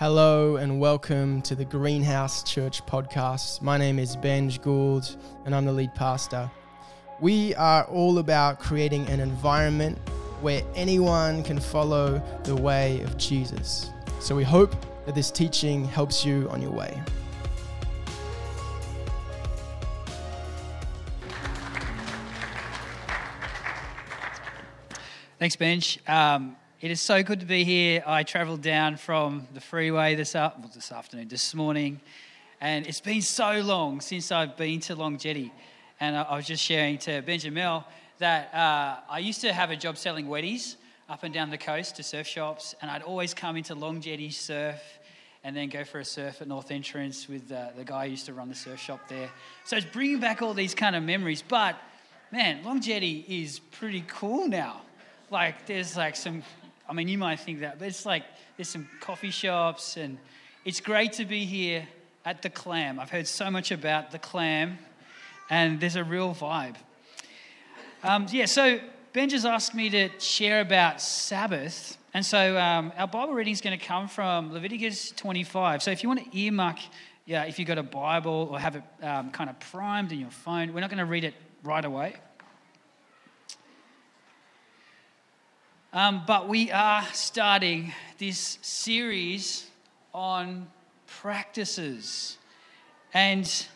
Hello and welcome to the Greenhouse Church podcast. My name is Benj Gould and I'm the lead pastor. We are all about creating an environment where anyone can follow the way of Jesus. So we hope that this teaching helps you on your way. Thanks, Benj. Um, it is so good to be here. I travelled down from the freeway this up well, this afternoon, this morning, and it's been so long since I've been to Long Jetty. And I, I was just sharing to Benjamin that uh, I used to have a job selling weddies up and down the coast to surf shops, and I'd always come into Long Jetty surf and then go for a surf at North Entrance with uh, the guy who used to run the surf shop there. So it's bringing back all these kind of memories. But man, Long Jetty is pretty cool now. Like there's like some I mean, you might think that, but it's like there's some coffee shops, and it's great to be here at the Clam. I've heard so much about the Clam, and there's a real vibe. Um, yeah, so Ben just asked me to share about Sabbath, and so um, our Bible reading is going to come from Leviticus 25. So if you want to earmark, yeah, if you've got a Bible or have it um, kind of primed in your phone, we're not going to read it right away. Um, but we are starting this series on practices. And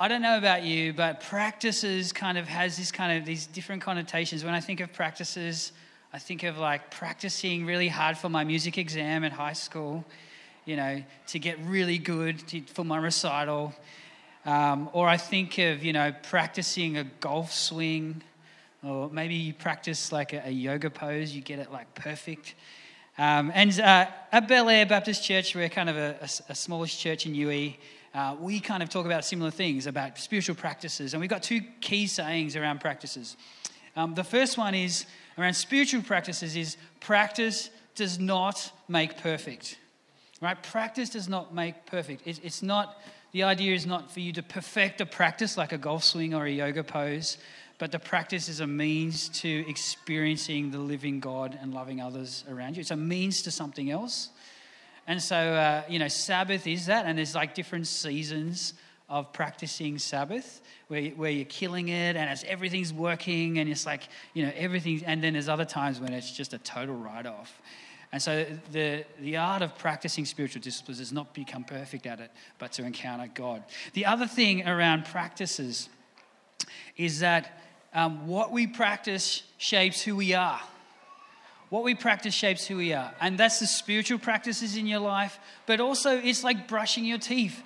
I don't know about you, but practices kind of has this kind of these different connotations. When I think of practices, I think of like practicing really hard for my music exam at high school, you know, to get really good to, for my recital. Um, or I think of, you know, practicing a golf swing or maybe you practice like a, a yoga pose, you get it like perfect. Um, and uh, at Bel Air Baptist Church, we're kind of a, a, a smallish church in UE. Uh, we kind of talk about similar things, about spiritual practices. And we've got two key sayings around practices. Um, the first one is around spiritual practices is practice does not make perfect. Right? Practice does not make perfect. It, it's not, the idea is not for you to perfect a practice like a golf swing or a yoga pose, but the practice is a means to experiencing the living God and loving others around you. It's a means to something else. And so, uh, you know, Sabbath is that, and there's like different seasons of practicing Sabbath where, where you're killing it and it's, everything's working and it's like, you know, everything. And then there's other times when it's just a total write off. And so the, the art of practicing spiritual disciplines is not become perfect at it, but to encounter God. The other thing around practices is that um, what we practice shapes who we are. What we practice shapes who we are. And that's the spiritual practices in your life, but also it's like brushing your teeth,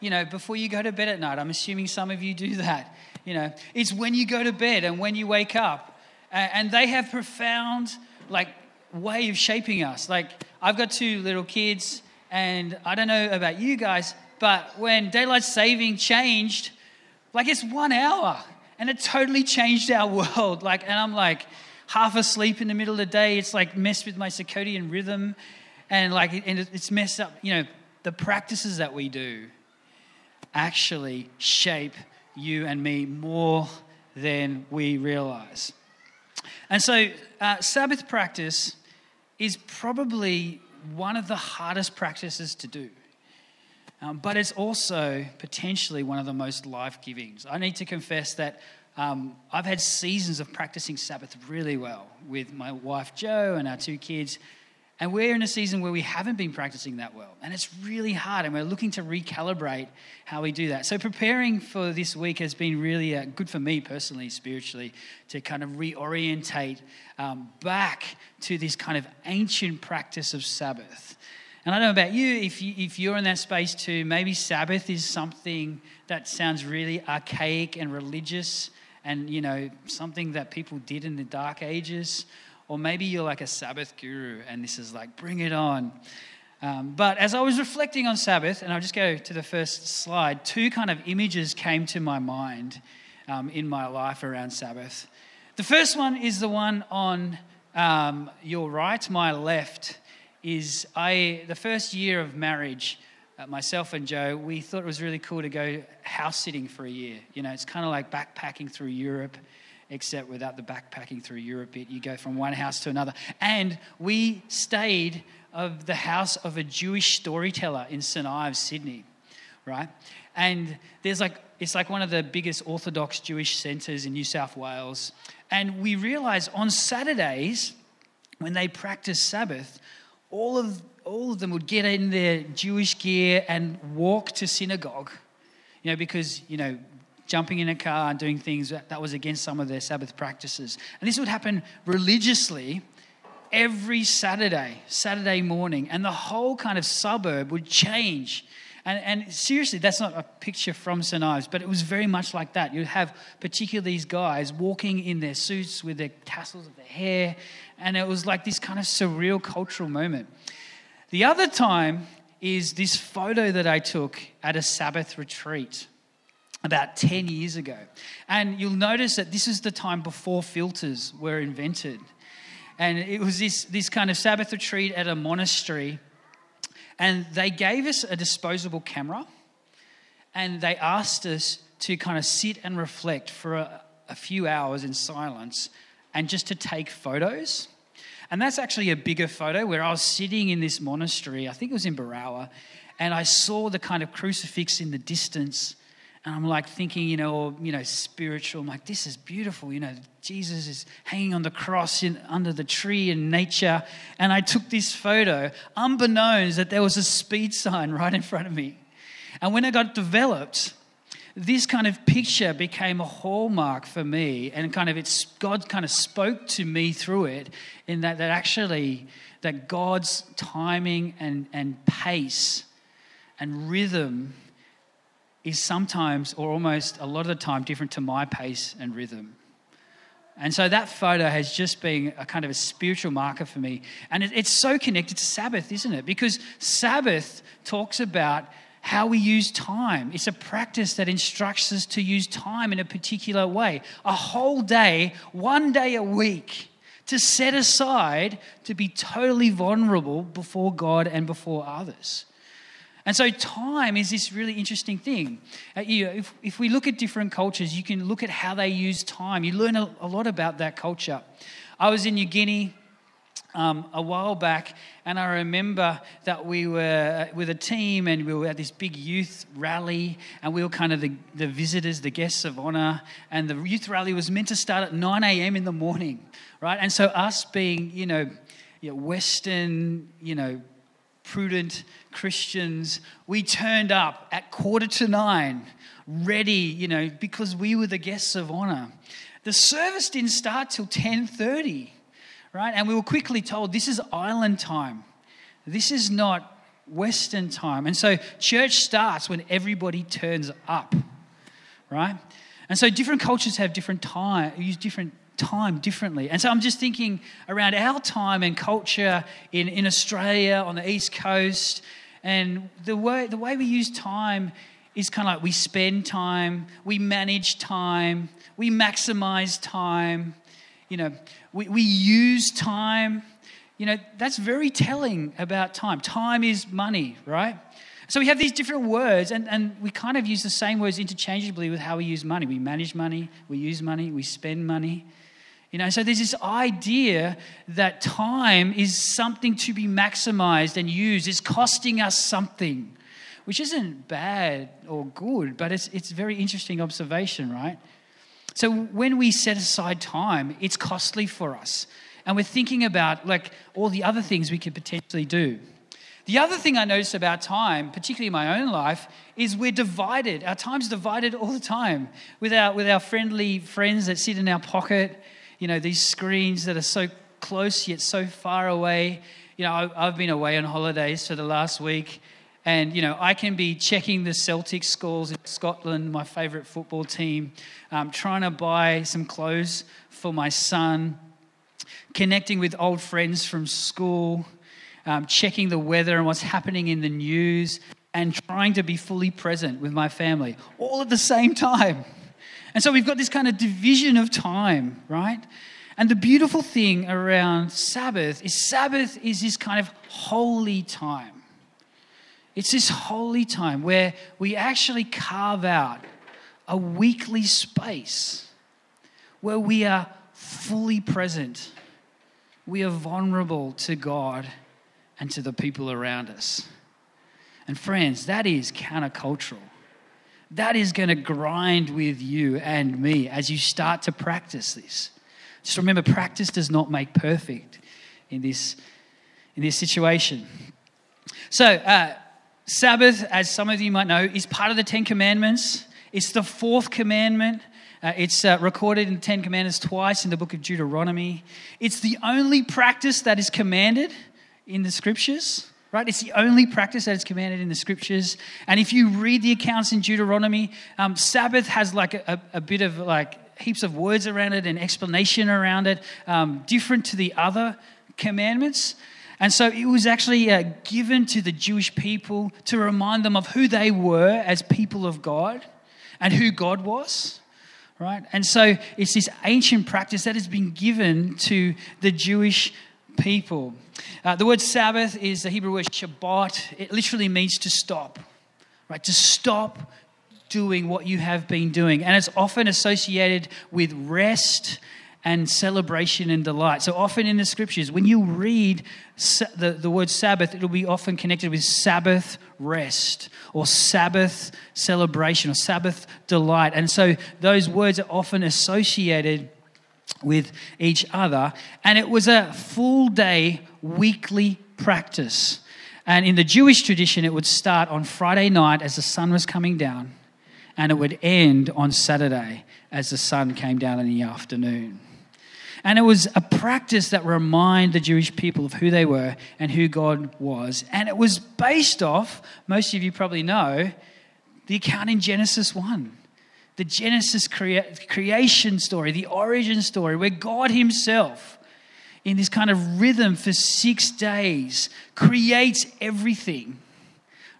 you know, before you go to bed at night. I'm assuming some of you do that. You know, it's when you go to bed and when you wake up. And they have profound, like, way of shaping us. Like, I've got two little kids, and I don't know about you guys, but when daylight saving changed, like, it's one hour and it totally changed our world. Like, and I'm like half asleep in the middle of the day. It's like messed with my circadian rhythm, and like, and it's messed up. You know, the practices that we do actually shape you and me more than we realize. And so, uh, Sabbath practice is probably one of the hardest practices to do. Um, but it's also potentially one of the most life giving. I need to confess that um, I've had seasons of practicing Sabbath really well with my wife Jo and our two kids. And we're in a season where we haven't been practicing that well. And it's really hard. And we're looking to recalibrate how we do that. So, preparing for this week has been really uh, good for me personally, spiritually, to kind of reorientate um, back to this kind of ancient practice of Sabbath. And I don't know about you, if, you, if you're in that space too, maybe Sabbath is something that sounds really archaic and religious and, you know, something that people did in the dark ages. Or maybe you're like a Sabbath guru and this is like, bring it on. Um, but as I was reflecting on Sabbath, and I'll just go to the first slide, two kind of images came to my mind um, in my life around Sabbath. The first one is the one on um, your right, my left is I, the first year of marriage, uh, myself and Jo, we thought it was really cool to go house sitting for a year. You know, it's kind of like backpacking through Europe. except without the backpacking through Europe bit. You go from one house to another. And we stayed of the house of a Jewish storyteller in St. Ives, Sydney, right? And there's like, it's like one of the biggest Orthodox Jewish centers in New South Wales. And we realized on Saturdays, when they practice Sabbath, all of, all of them would get in their Jewish gear and walk to synagogue, you know, because, you know, jumping in a car and doing things that was against some of their Sabbath practices. And this would happen religiously every Saturday, Saturday morning, and the whole kind of suburb would change. And, and seriously, that's not a picture from St. Ives, but it was very much like that. You'd have particularly these guys walking in their suits with their tassels of their hair, and it was like this kind of surreal cultural moment. The other time is this photo that I took at a Sabbath retreat about 10 years ago. And you'll notice that this is the time before filters were invented. And it was this, this kind of Sabbath retreat at a monastery. And they gave us a disposable camera and they asked us to kind of sit and reflect for a, a few hours in silence and just to take photos. And that's actually a bigger photo where I was sitting in this monastery, I think it was in Barawa, and I saw the kind of crucifix in the distance and I'm like thinking, you know, you know, spiritual. I'm like, this is beautiful. You know, Jesus is hanging on the cross in, under the tree in nature. And I took this photo, unbeknownst that there was a speed sign right in front of me. And when it got developed, this kind of picture became a hallmark for me. And kind of it's, God kind of spoke to me through it in that, that actually, that God's timing and, and pace and rhythm is sometimes, or almost a lot of the time, different to my pace and rhythm. And so that photo has just been a kind of a spiritual marker for me. And it's so connected to Sabbath, isn't it? Because Sabbath talks about how we use time. It's a practice that instructs us to use time in a particular way. A whole day, one day a week, to set aside to be totally vulnerable before God and before others. And so, time is this really interesting thing. Uh, if, if we look at different cultures, you can look at how they use time. You learn a, a lot about that culture. I was in New Guinea um, a while back, and I remember that we were uh, with a team and we were at this big youth rally, and we were kind of the, the visitors, the guests of honor. And the youth rally was meant to start at 9 a.m. in the morning, right? And so, us being, you know Western, you know, prudent Christians, we turned up at quarter to nine, ready, you know, because we were the guests of honor. The service didn't start till 10:30, right? And we were quickly told this is island time. This is not Western time. And so church starts when everybody turns up, right? And so different cultures have different time, use different time differently. And so I'm just thinking around our time and culture in, in Australia, on the East Coast, and the way, the way we use time is kind of like we spend time, we manage time, we maximize time, you know, we, we use time. You know, that's very telling about time. Time is money, right? So we have these different words, and, and we kind of use the same words interchangeably with how we use money. We manage money, we use money, we spend money. You know, so there's this idea that time is something to be maximized and used. It's costing us something, which isn't bad or good, but it's, it's very interesting observation, right? So when we set aside time, it's costly for us. And we're thinking about like all the other things we could potentially do. The other thing I notice about time, particularly in my own life, is we're divided. Our time's divided all the time with our, with our friendly friends that sit in our pocket you know, these screens that are so close yet so far away. You know, I've been away on holidays for the last week, and, you know, I can be checking the Celtic scores in Scotland, my favourite football team, um, trying to buy some clothes for my son, connecting with old friends from school, um, checking the weather and what's happening in the news, and trying to be fully present with my family all at the same time. And so we've got this kind of division of time, right? And the beautiful thing around Sabbath is Sabbath is this kind of holy time. It's this holy time where we actually carve out a weekly space where we are fully present. We are vulnerable to God and to the people around us. And friends, that is countercultural. That is going to grind with you and me as you start to practice this. Just remember, practice does not make perfect in this, in this situation. So, uh, Sabbath, as some of you might know, is part of the Ten Commandments. It's the fourth commandment. Uh, it's uh, recorded in the Ten Commandments twice in the book of Deuteronomy. It's the only practice that is commanded in the scriptures, right? It's the only practice that is commanded in the scriptures. And if you read the accounts in Deuteronomy, um, Sabbath has like a, a, bit of like heaps of words around it and explanation around it, um, different to the other commandments. And so it was actually uh, given to the Jewish people to remind them of who they were as people of God and who God was, right? And so it's this ancient practice that has been given to the Jewish people. Uh, the word Sabbath is the Hebrew word Shabbat. It literally means to stop, right? To stop doing what you have been doing. And it's often associated with rest and celebration and delight. So often in the scriptures, when you read the, the word Sabbath, it'll be often connected with Sabbath rest or Sabbath celebration or Sabbath delight. And so those words are often associated with each other. And it was a full day, weekly practice. And in the Jewish tradition, it would start on Friday night as the sun was coming down, and it would end on Saturday as the sun came down in the afternoon. And it was a practice that reminded the Jewish people of who they were and who God was. And it was based off, most of you probably know, the account in Genesis 1. The Genesis crea- creation story, the origin story, where God Himself, in this kind of rhythm for six days, creates everything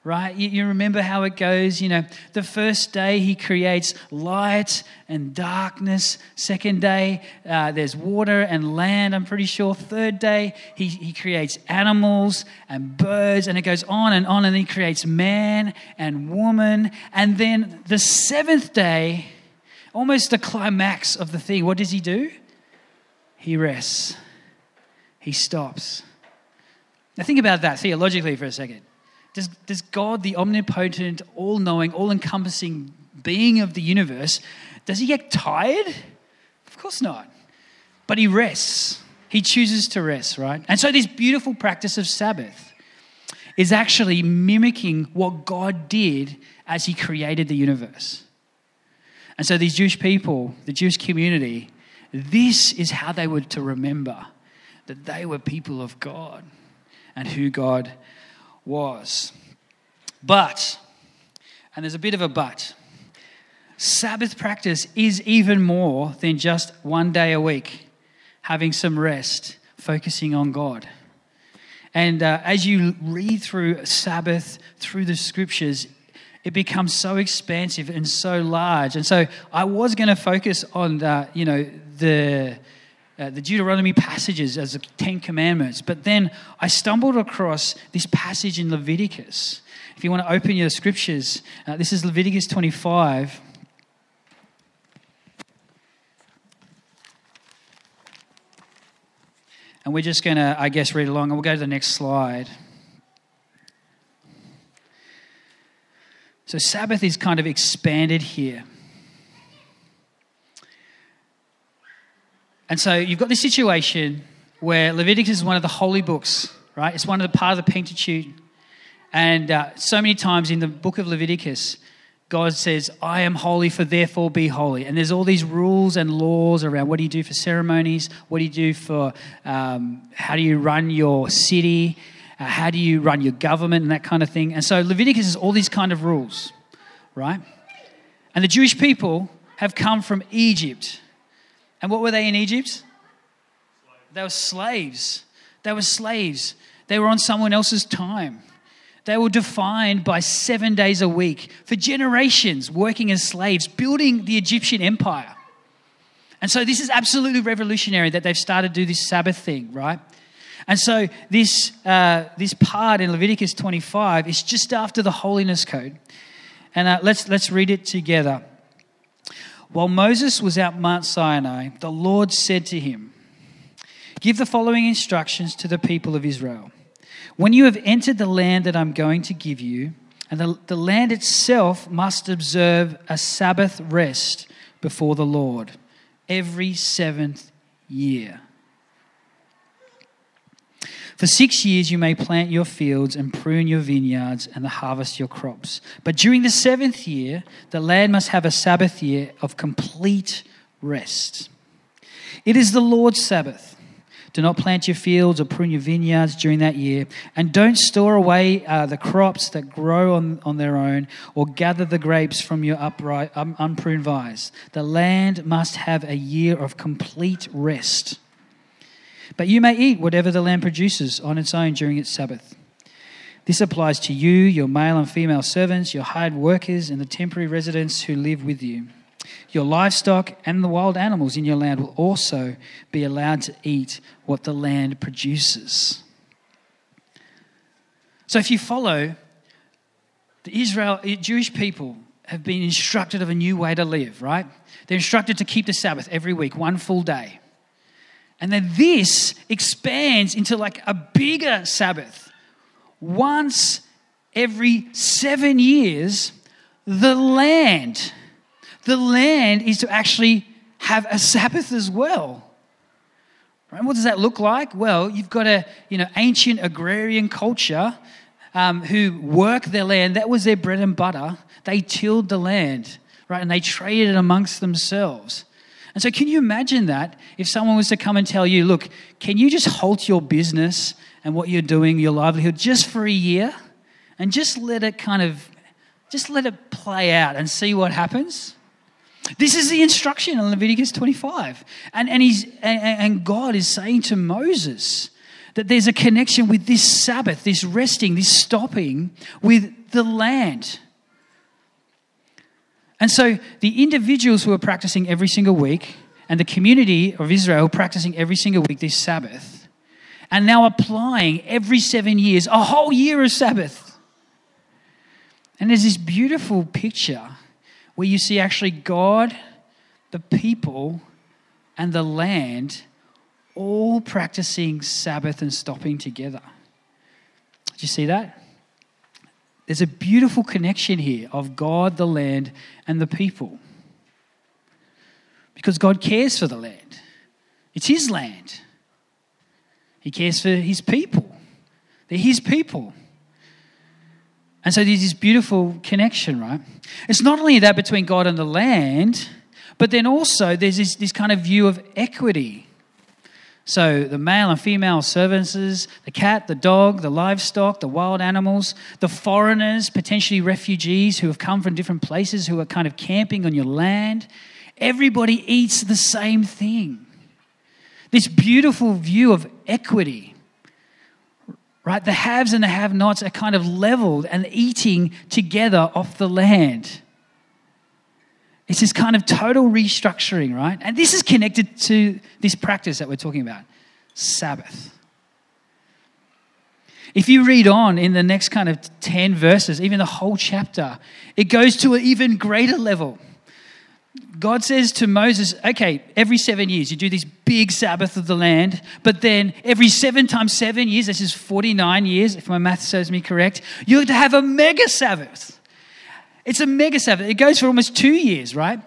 right? You, you, remember how it goes. You know, the first day he creates light and darkness. Second day, uh, there's water and land, I'm pretty sure. Third day, he, he creates animals and birds, and it goes on and on, and he creates man and woman. And then the seventh day, almost the climax of the thing, what does he do? He rests, he stops. Now, think about that theologically for a second. Does, does God, the omnipotent, all knowing, all encompassing being of the universe, does he get tired? Of course not. But he rests. He chooses to rest, right? And so, this beautiful practice of Sabbath is actually mimicking what God did as he created the universe. And so, these Jewish people, the Jewish community, this is how they were to remember that they were people of God and who God was. But, and there's a bit of a but, Sabbath practice is even more than just one day a week, having some rest, focusing on God. And uh, as you read through Sabbath, through the scriptures, it becomes so expansive and so large. And so I was going to focus on, the, you know, the uh, the Deuteronomy passages as the Ten Commandments. But then I stumbled across this passage in Leviticus. If you want to open your scriptures, uh, this is Leviticus 25. And we're just going to, I guess, read along, and we'll go to the next slide. So, Sabbath is kind of expanded here. And so you've got this situation where Leviticus is one of the holy books, right? It's one of the part of the Pentateuch. And uh, so many times in the book of Leviticus, God says, I am holy, for therefore be holy. And there's all these rules and laws around what do you do for ceremonies? What do you do for, um, how do you run your city? Uh, how do you run your government and that kind of thing? And so Leviticus is all these kind of rules, right? And the Jewish people have come from Egypt and what were they in Egypt? They were slaves. They were slaves. They were on someone else's time. They were defined by seven days a week for generations working as slaves, building the Egyptian empire. And so this is absolutely revolutionary that they've started to do this Sabbath thing, right? And so this, uh, this part in Leviticus 25 is just after the holiness code. And uh, let's, let's read it together. While Moses was at Mount Sinai, the Lord said to him, Give the following instructions to the people of Israel. When you have entered the land that I'm going to give you, and the, the land itself must observe a Sabbath rest before the Lord every seventh year. For six years you may plant your fields and prune your vineyards and harvest your crops. But during the seventh year, the land must have a Sabbath year of complete rest. It is the Lord's Sabbath. Do not plant your fields or prune your vineyards during that year. And don't store away uh, the crops that grow on, on their own or gather the grapes from your upright, um, unpruned vines. The land must have a year of complete rest. But you may eat whatever the land produces on its own during its Sabbath. This applies to you, your male and female servants, your hired workers, and the temporary residents who live with you. Your livestock and the wild animals in your land will also be allowed to eat what the land produces. So, if you follow, the Israel, eh, Jewish people have been instructed of a new way to live, right? They're instructed to keep the Sabbath every week, one full day. And then this expands into like a bigger Sabbath. Once every seven years, the land the land is to actually have a Sabbath as well. Right? What does that look like? Well, you've got a you know ancient agrarian culture um, who work their land. That was their bread and butter. They tilled the land, right, and they traded it amongst themselves. And so, can you imagine that if someone was to come and tell you, look, can you just halt your business and what you're doing, your livelihood, just for a year, and just let it kind of, just let it play out and see what happens? This is the instruction in Leviticus 25. And, and, he's, and, and God is saying to Moses that there's a connection with this Sabbath, this resting, this stopping with the land. And so the individuals who are practicing every single week and the community of Israel practicing every single week this Sabbath and now applying every seven years a whole year of Sabbath. And there's this beautiful picture where you see actually God, the people, and the land all practicing Sabbath and stopping together. Did you see that? There's a beautiful connection here of God, the land, and the people. Because God cares for the land, it's His land. He cares for His people, they're His people. And so there's this beautiful connection, right? It's not only that between God and the land, but then also there's this, this kind of view of equity. So the male and female servants, the cat, the dog, the livestock, the wild animals, the foreigners, potentially refugees who have come from different places who are kind of camping on your land, everybody eats the same thing. This beautiful view of equity right? The haves and the have nots are kind of leveled and eating together off the land. It's this kind of total restructuring, right? And this is connected to this practice that we're talking about Sabbath. If you read on in the next kind of 10 verses, even the whole chapter, it goes to an even greater level. God says to Moses, okay, every seven years you do this big Sabbath of the land, but then every seven times seven years, this is 49 years, if my math serves me correct, you have to have a mega Sabbath. It's a mega Sabbath. It goes for almost two years, right?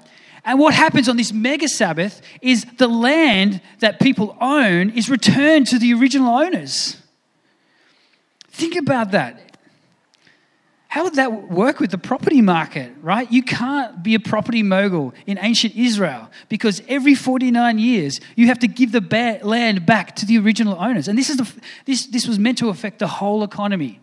And what happens on this mega Sabbath is the land that people own is returned to the original owners. Think about that. How would that work with the property market, right? You can't be a property mogul in ancient Israel because every 49 years you have to give the land back to the original owners. And this, is the, this, this was meant to affect the whole economy,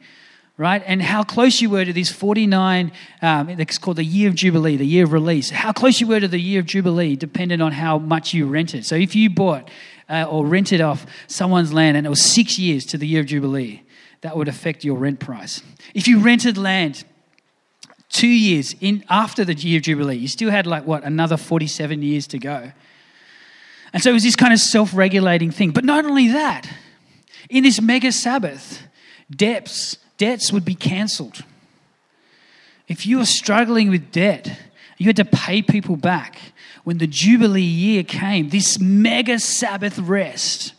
right? And how close you were to this 49, um, it's called the year of Jubilee, the year of release. How close you were to the year of Jubilee depended on how much you rented. So if you bought uh, or rented off someone's land and it was six years to the year of Jubilee, that would affect your rent price. If you rented land two years in after the year of Jubilee, you still had like what, another 47 years to go. And so it was this kind of self regulating thing. But not only that, in this mega Sabbath, debts, debts would be cancelled. If you were struggling with debt, you had to pay people back. when the Jubilee year came, this mega Sabbath rest,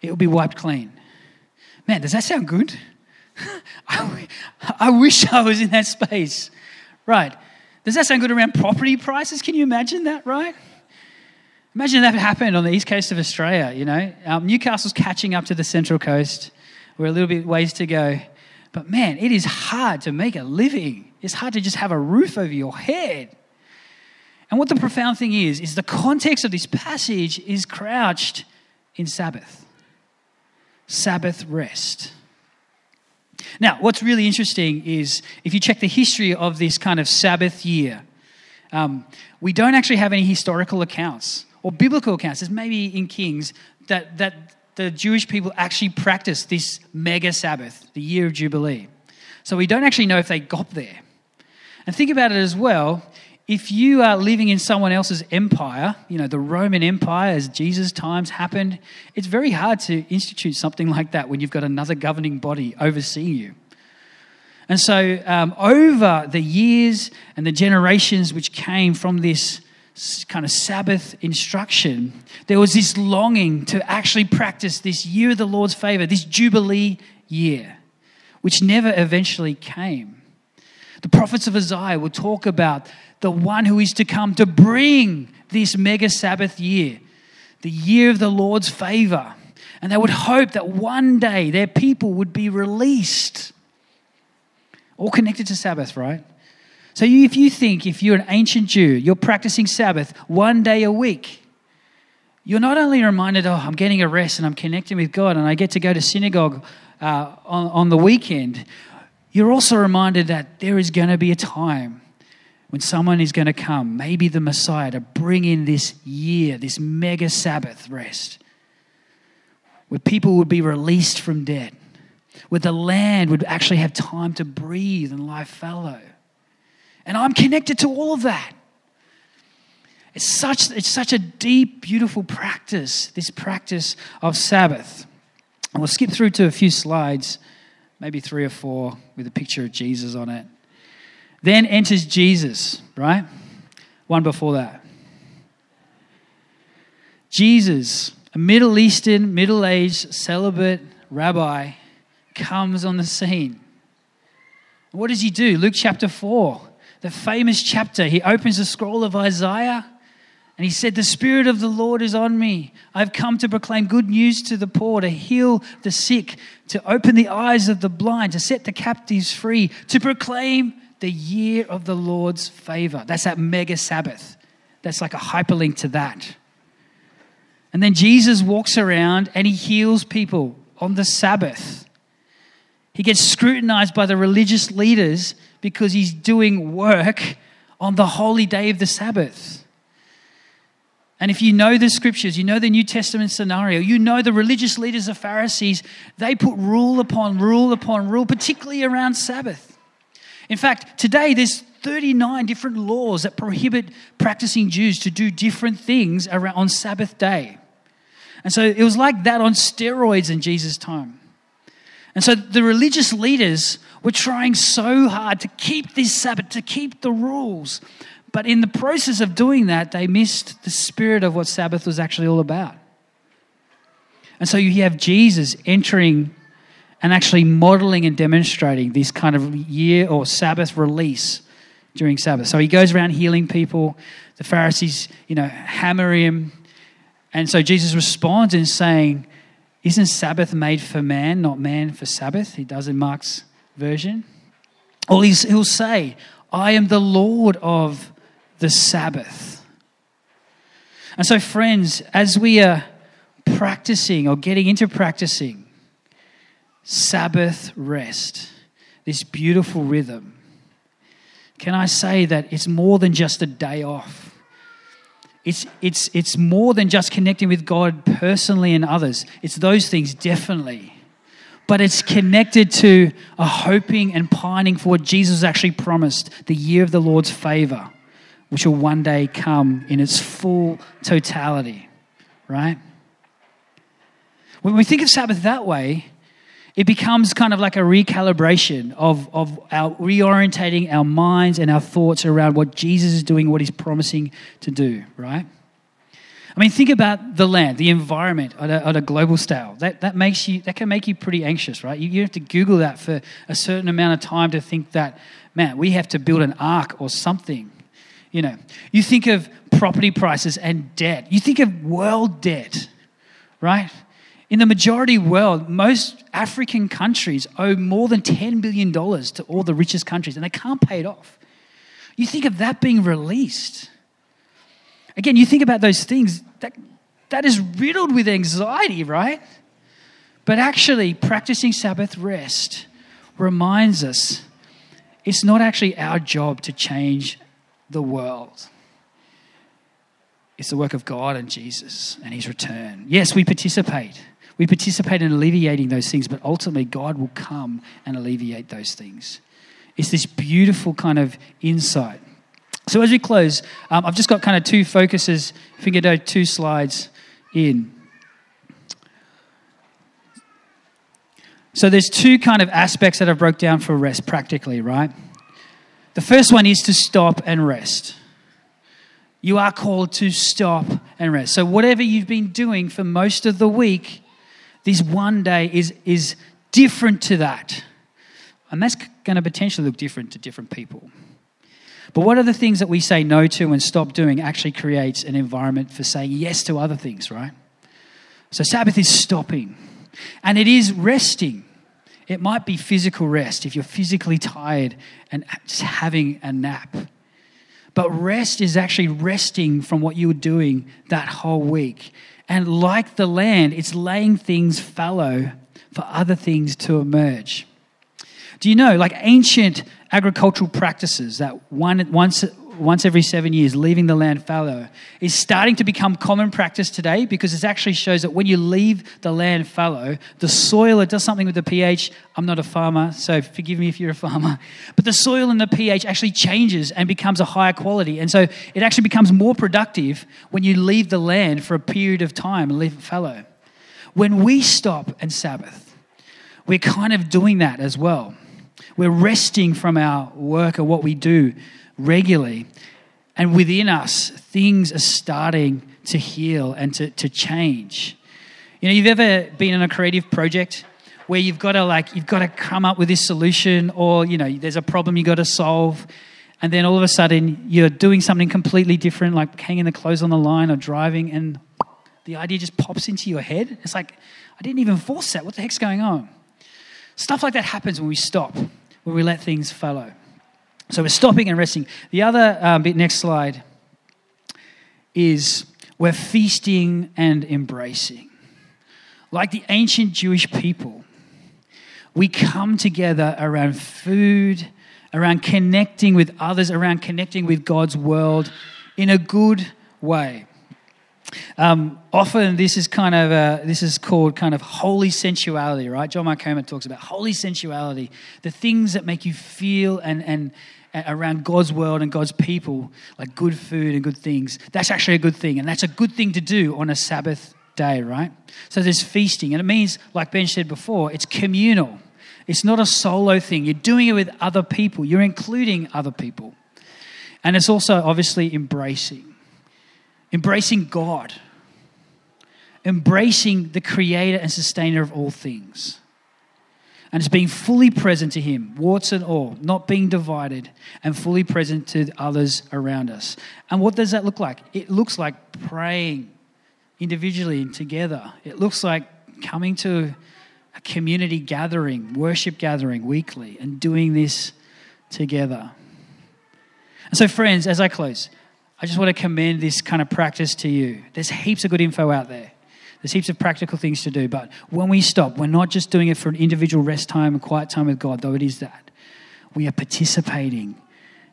it would be wiped clean. Man, does that sound good? I, wish I was in that space. Right. Does that sound good around property prices? Can you imagine that, right? Imagine that happened on the east coast of Australia, you know. Um, Newcastle's catching up to the central coast. We're a little bit ways to go. But man, it is hard to make a living. It's hard to just have a roof over your head. And what the profound thing is, is the context of this passage is crouched in Sabbath. Sabbath rest. Now, what's really interesting is if you check the history of this kind of Sabbath year, um, we don't actually have any historical accounts or biblical accounts. There's maybe in Kings that, that the Jewish people actually practiced this mega Sabbath, the year of Jubilee. So we don't actually know if they got there. And think about it as well. If you are living in someone else's empire, you know, the Roman Empire as Jesus' times happened, it's very hard to institute something like that when you've got another governing body overseeing you. And so, um, over the years and the generations which came from this kind of Sabbath instruction, there was this longing to actually practice this year of the Lord's favor, this Jubilee year, which never eventually came. The prophets of Isaiah will talk about the one who is to come to bring this mega Sabbath year, the year of the Lord's favor. And they would hope that one day their people would be released. All connected to Sabbath, right? So if you think, if you're an ancient Jew, you're practicing Sabbath one day a week, you're not only reminded, oh, I'm getting a rest and I'm connecting with God and I get to go to synagogue uh, on, on the weekend, you're also reminded that there is going to be a time when someone is going to come, maybe the Messiah, to bring in this year, this mega Sabbath rest, where people would be released from debt, where the land would actually have time to breathe and lie fallow. And I'm connected to all of that. It's such, it's such a deep, beautiful practice, this practice of Sabbath. And we'll skip through to a few slides, maybe three or four, with a picture of Jesus on it. Then enters Jesus, right? One before that. Jesus, a Middle Eastern, middle aged, celibate rabbi, comes on the scene. What does he do? Luke chapter 4, the famous chapter. He opens the scroll of Isaiah and he said, The Spirit of the Lord is on me. I've come to proclaim good news to the poor, to heal the sick, to open the eyes of the blind, to set the captives free, to proclaim the year of the Lord's favor. That's that mega Sabbath. That's like a hyperlink to that. And then Jesus walks around and he heals people on the Sabbath. He gets scrutinized by the religious leaders because he's doing work on the holy day of the Sabbath. And if you know the scriptures, you know the New Testament scenario, you know the religious leaders of Pharisees, they put rule upon rule upon rule, particularly around Sabbath. In fact, today there's 39 different laws that prohibit practicing Jews to do different things around on Sabbath day. And so it was like that on steroids in Jesus' time. And so the religious leaders were trying so hard to keep this Sabbath, to keep the rules. But in the process of doing that, they missed the spirit of what Sabbath was actually all about. And so you have Jesus entering and actually modeling and demonstrating this kind of year or Sabbath release during Sabbath. So he goes around healing people. The Pharisees, you know, hammer him. And so Jesus responds in saying, Isn't Sabbath made for man, not man for Sabbath? He does in Mark's version. Or he'll say, I am the Lord of the Sabbath. And so, friends, as we are practicing or getting into practicing Sabbath rest, this beautiful rhythm, can I say that it's more than just a day off? It's, it's, it's more than just connecting with God personally and others. It's those things, definitely. But it's connected to a hoping and pining for what Jesus actually promised the year of the Lord's favor, which will one day come in its full totality, right? When we think of Sabbath that way, it becomes kind of like a recalibration of, of our reorientating our minds and our thoughts around what Jesus is doing, what he's promising to do, right? I mean, think about the land, the environment at a, at a global scale. That, that, makes you, that can make you pretty anxious, right? You, you have to Google that for a certain amount of time to think that, man, we have to build an ark or something. You know, you think of property prices and debt. You think of world debt, right? In the majority world, most African countries owe more than $10 billion to all the richest countries, and they can't pay it off. You think of that being released. Again, you think about those things, that, that is riddled with anxiety, right? But actually, practicing Sabbath rest reminds us it's not actually our job to change the world. It's the work of God and Jesus and His return. Yes, we participate. We participate in alleviating those things, but ultimately, God will come and alleviate those things. It's this beautiful kind of insight. So, as we close, um, I've just got kind of two focuses. If go two slides in. So, there's two kind of aspects that I've broke down for rest practically, right? The first one is to stop and rest. You are called to stop and rest. So, whatever you've been doing for most of the week, this one day is, is different to that. And that's going to potentially look different to different people. But what are the things that we say no to and stop doing actually creates an environment for saying yes to other things, right? So Sabbath is stopping and it is resting. It might be physical rest if you're physically tired and just having a nap. But rest is actually resting from what you were doing that whole week and like the land, it's laying things fallow for other things to emerge. Do you know, like ancient agricultural practices, that one, once once every seven years, leaving the land fallow, is starting to become common practice today because it actually shows that when you leave the land fallow, the soil, it does something with the pH. I'm not a farmer, so forgive me if you're a farmer. But the soil and the pH actually changes and becomes a higher quality. And so it actually becomes more productive when you leave the land for a period of time and leave it fallow. When we stop and Sabbath, we're kind of doing that as well. We're resting from our work or what we do regularly. And within us, things are starting to heal and to, to change. You know, you've ever been in a creative project where you've got to like you've got to come up with this solution or you know there's a problem you've got to solve and then all of a sudden you're doing something completely different like hanging the clothes on the line or driving and the idea just pops into your head it's like i didn't even force that what the heck's going on stuff like that happens when we stop when we let things follow so we're stopping and resting. The other um, bit, next slide, is we're feasting and embracing. Like the ancient Jewish people, we come together around food, around connecting with others, around connecting with God's world in a good way. Um, often this is kind of a, this is called kind of holy sensuality, right? John Mark Comer talks about holy sensuality, the things that make you feel and and around God's world and God's people, like good food and good things, that's actually a good thing. And that's a good thing to do on a Sabbath day, right? So there's feasting. And it means, like Ben said before, it's communal. It's not a solo thing. You're doing it with other people, you're including other people. And it's also obviously embracing, embracing God, embracing the creator and sustainer of all things and it's being fully present to Him, warts and all, not being divided, and fully present to others around us. And what does that look like? It looks like praying individually and together. It looks like coming to a community gathering, worship gathering weekly, and doing this together. And so, friends, as I close, I just want to commend this kind of practice to you. There's heaps of good info out there. There's heaps of practical things to do, but when we stop, we're not just doing it for an individual rest time and quiet time with God, though it is that. We are participating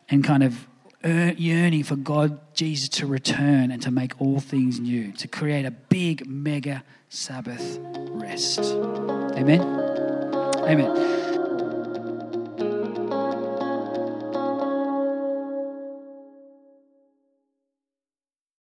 and kind of yearning for God, Jesus, to return and to make all things new, to create a big, mega Sabbath rest. Amen. Amen.